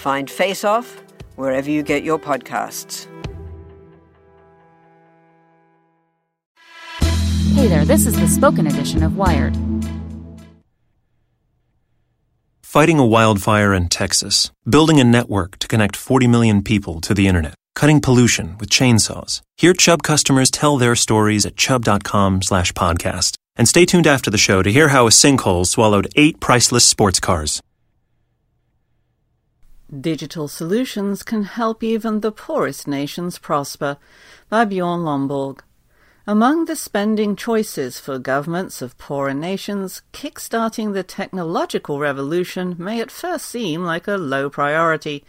Find Face Off wherever you get your podcasts. Hey there, this is the spoken edition of Wired. Fighting a wildfire in Texas, building a network to connect 40 million people to the internet, cutting pollution with chainsaws. Hear Chubb customers tell their stories at chubb.com slash podcast. And stay tuned after the show to hear how a sinkhole swallowed eight priceless sports cars. Digital solutions can help even the poorest nations prosper by Bjorn Lomborg. Among the spending choices for governments of poorer nations, kickstarting the technological revolution may at first seem like a low priority.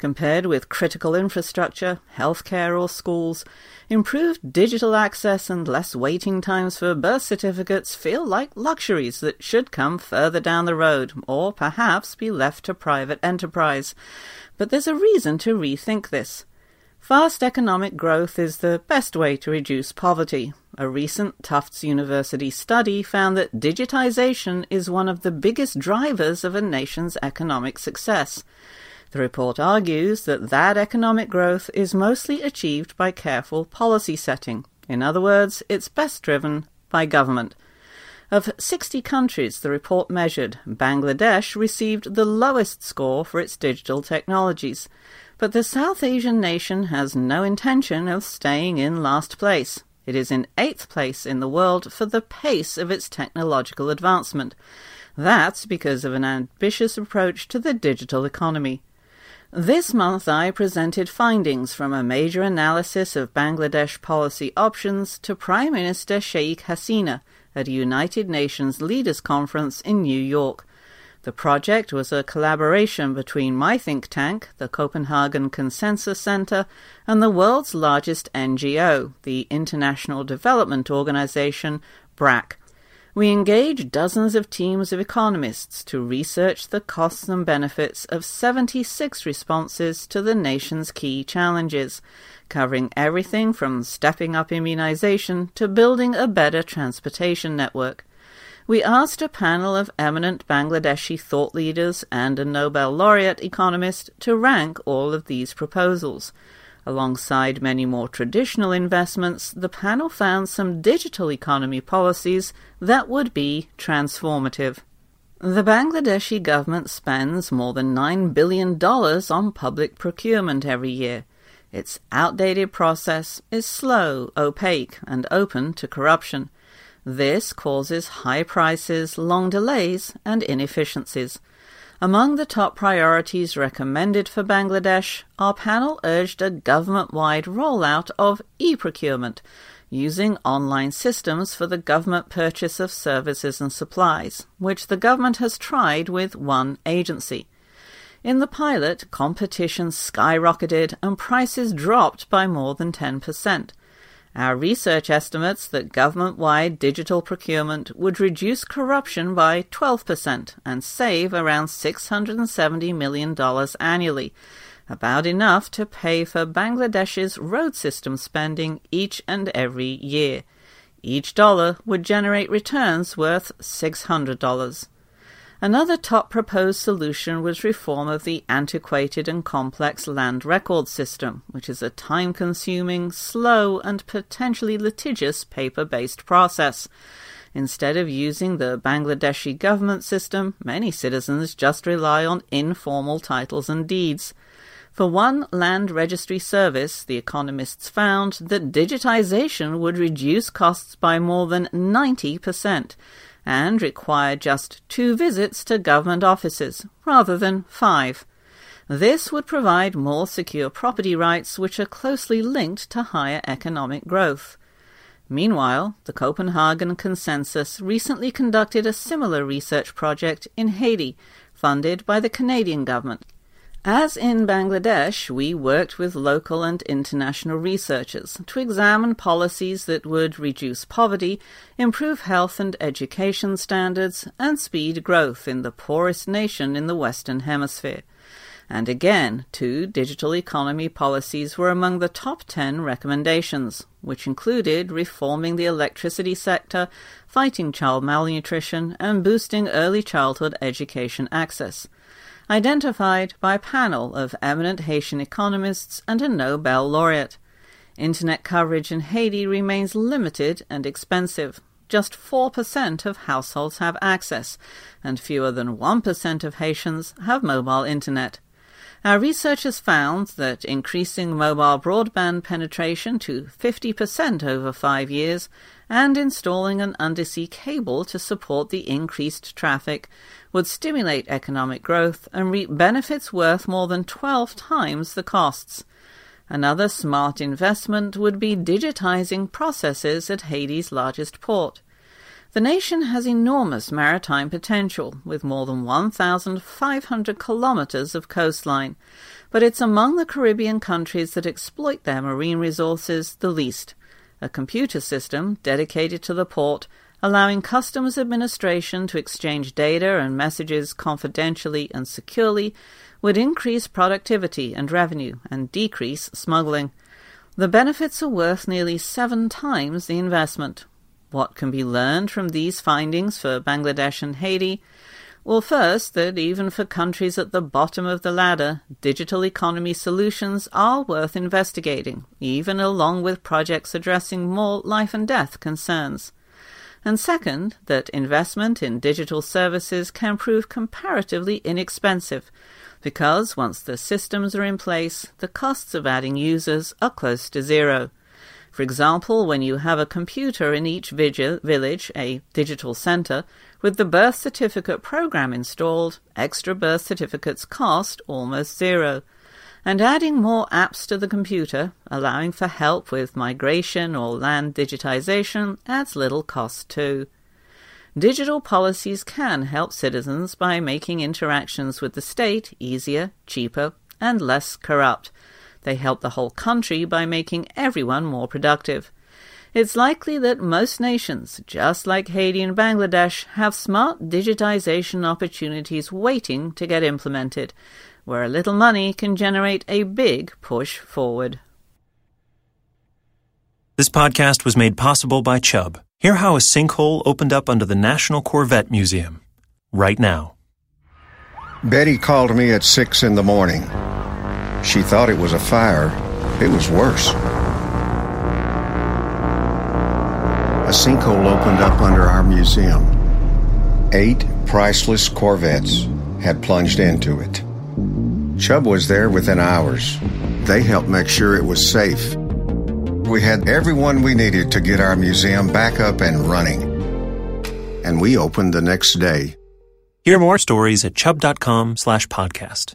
Compared with critical infrastructure, healthcare, or schools, improved digital access and less waiting times for birth certificates feel like luxuries that should come further down the road, or perhaps be left to private enterprise. But there's a reason to rethink this. Fast economic growth is the best way to reduce poverty. A recent Tufts University study found that digitization is one of the biggest drivers of a nation's economic success. The report argues that that economic growth is mostly achieved by careful policy setting. In other words, it's best driven by government. Of 60 countries the report measured, Bangladesh received the lowest score for its digital technologies. But the South Asian nation has no intention of staying in last place. It is in eighth place in the world for the pace of its technological advancement. That's because of an ambitious approach to the digital economy. This month I presented findings from a major analysis of Bangladesh policy options to Prime Minister Sheikh Hasina at a United Nations Leaders Conference in New York. The project was a collaboration between my think tank, the Copenhagen Consensus Center, and the world's largest NGO, the International Development Organization, BRAC. We engaged dozens of teams of economists to research the costs and benefits of 76 responses to the nation's key challenges, covering everything from stepping up immunization to building a better transportation network. We asked a panel of eminent Bangladeshi thought leaders and a Nobel laureate economist to rank all of these proposals. Alongside many more traditional investments, the panel found some digital economy policies that would be transformative. The Bangladeshi government spends more than $9 billion on public procurement every year. Its outdated process is slow, opaque, and open to corruption. This causes high prices, long delays, and inefficiencies. Among the top priorities recommended for Bangladesh, our panel urged a government wide rollout of e procurement, using online systems for the government purchase of services and supplies, which the government has tried with one agency. In the pilot, competition skyrocketed and prices dropped by more than 10%. Our research estimates that government wide digital procurement would reduce corruption by 12% and save around $670 million annually, about enough to pay for Bangladesh's road system spending each and every year. Each dollar would generate returns worth $600. Another top proposed solution was reform of the antiquated and complex land record system, which is a time consuming, slow, and potentially litigious paper based process. Instead of using the Bangladeshi government system, many citizens just rely on informal titles and deeds. For one land registry service, the economists found that digitization would reduce costs by more than 90% and require just two visits to government offices rather than five. This would provide more secure property rights, which are closely linked to higher economic growth. Meanwhile, the Copenhagen Consensus recently conducted a similar research project in Haiti, funded by the Canadian government. As in Bangladesh, we worked with local and international researchers to examine policies that would reduce poverty, improve health and education standards, and speed growth in the poorest nation in the Western Hemisphere. And again, two digital economy policies were among the top 10 recommendations, which included reforming the electricity sector, fighting child malnutrition, and boosting early childhood education access identified by a panel of eminent Haitian economists and a Nobel laureate. Internet coverage in Haiti remains limited and expensive. Just 4% of households have access, and fewer than 1% of Haitians have mobile internet. Our researchers found that increasing mobile broadband penetration to 50% over five years and installing an undersea cable to support the increased traffic would stimulate economic growth and reap benefits worth more than 12 times the costs. Another smart investment would be digitizing processes at Haiti's largest port. The nation has enormous maritime potential, with more than 1,500 kilometers of coastline, but it's among the Caribbean countries that exploit their marine resources the least. A computer system dedicated to the port, allowing customs administration to exchange data and messages confidentially and securely, would increase productivity and revenue and decrease smuggling. The benefits are worth nearly seven times the investment, what can be learned from these findings for Bangladesh and Haiti? Well, first, that even for countries at the bottom of the ladder, digital economy solutions are worth investigating, even along with projects addressing more life and death concerns. And second, that investment in digital services can prove comparatively inexpensive, because once the systems are in place, the costs of adding users are close to zero. For example, when you have a computer in each village, a digital center, with the birth certificate program installed, extra birth certificates cost almost zero. And adding more apps to the computer, allowing for help with migration or land digitization, adds little cost too. Digital policies can help citizens by making interactions with the state easier, cheaper, and less corrupt they help the whole country by making everyone more productive. It's likely that most nations, just like Haiti and Bangladesh, have smart digitization opportunities waiting to get implemented, where a little money can generate a big push forward. This podcast was made possible by Chubb. Hear how a sinkhole opened up under the National Corvette Museum. Right now. Betty called me at six in the morning. She thought it was a fire. It was worse. A sinkhole opened up under our museum. Eight priceless Corvettes had plunged into it. Chubb was there within hours. They helped make sure it was safe. We had everyone we needed to get our museum back up and running. And we opened the next day. Hear more stories at chubb.com slash podcast.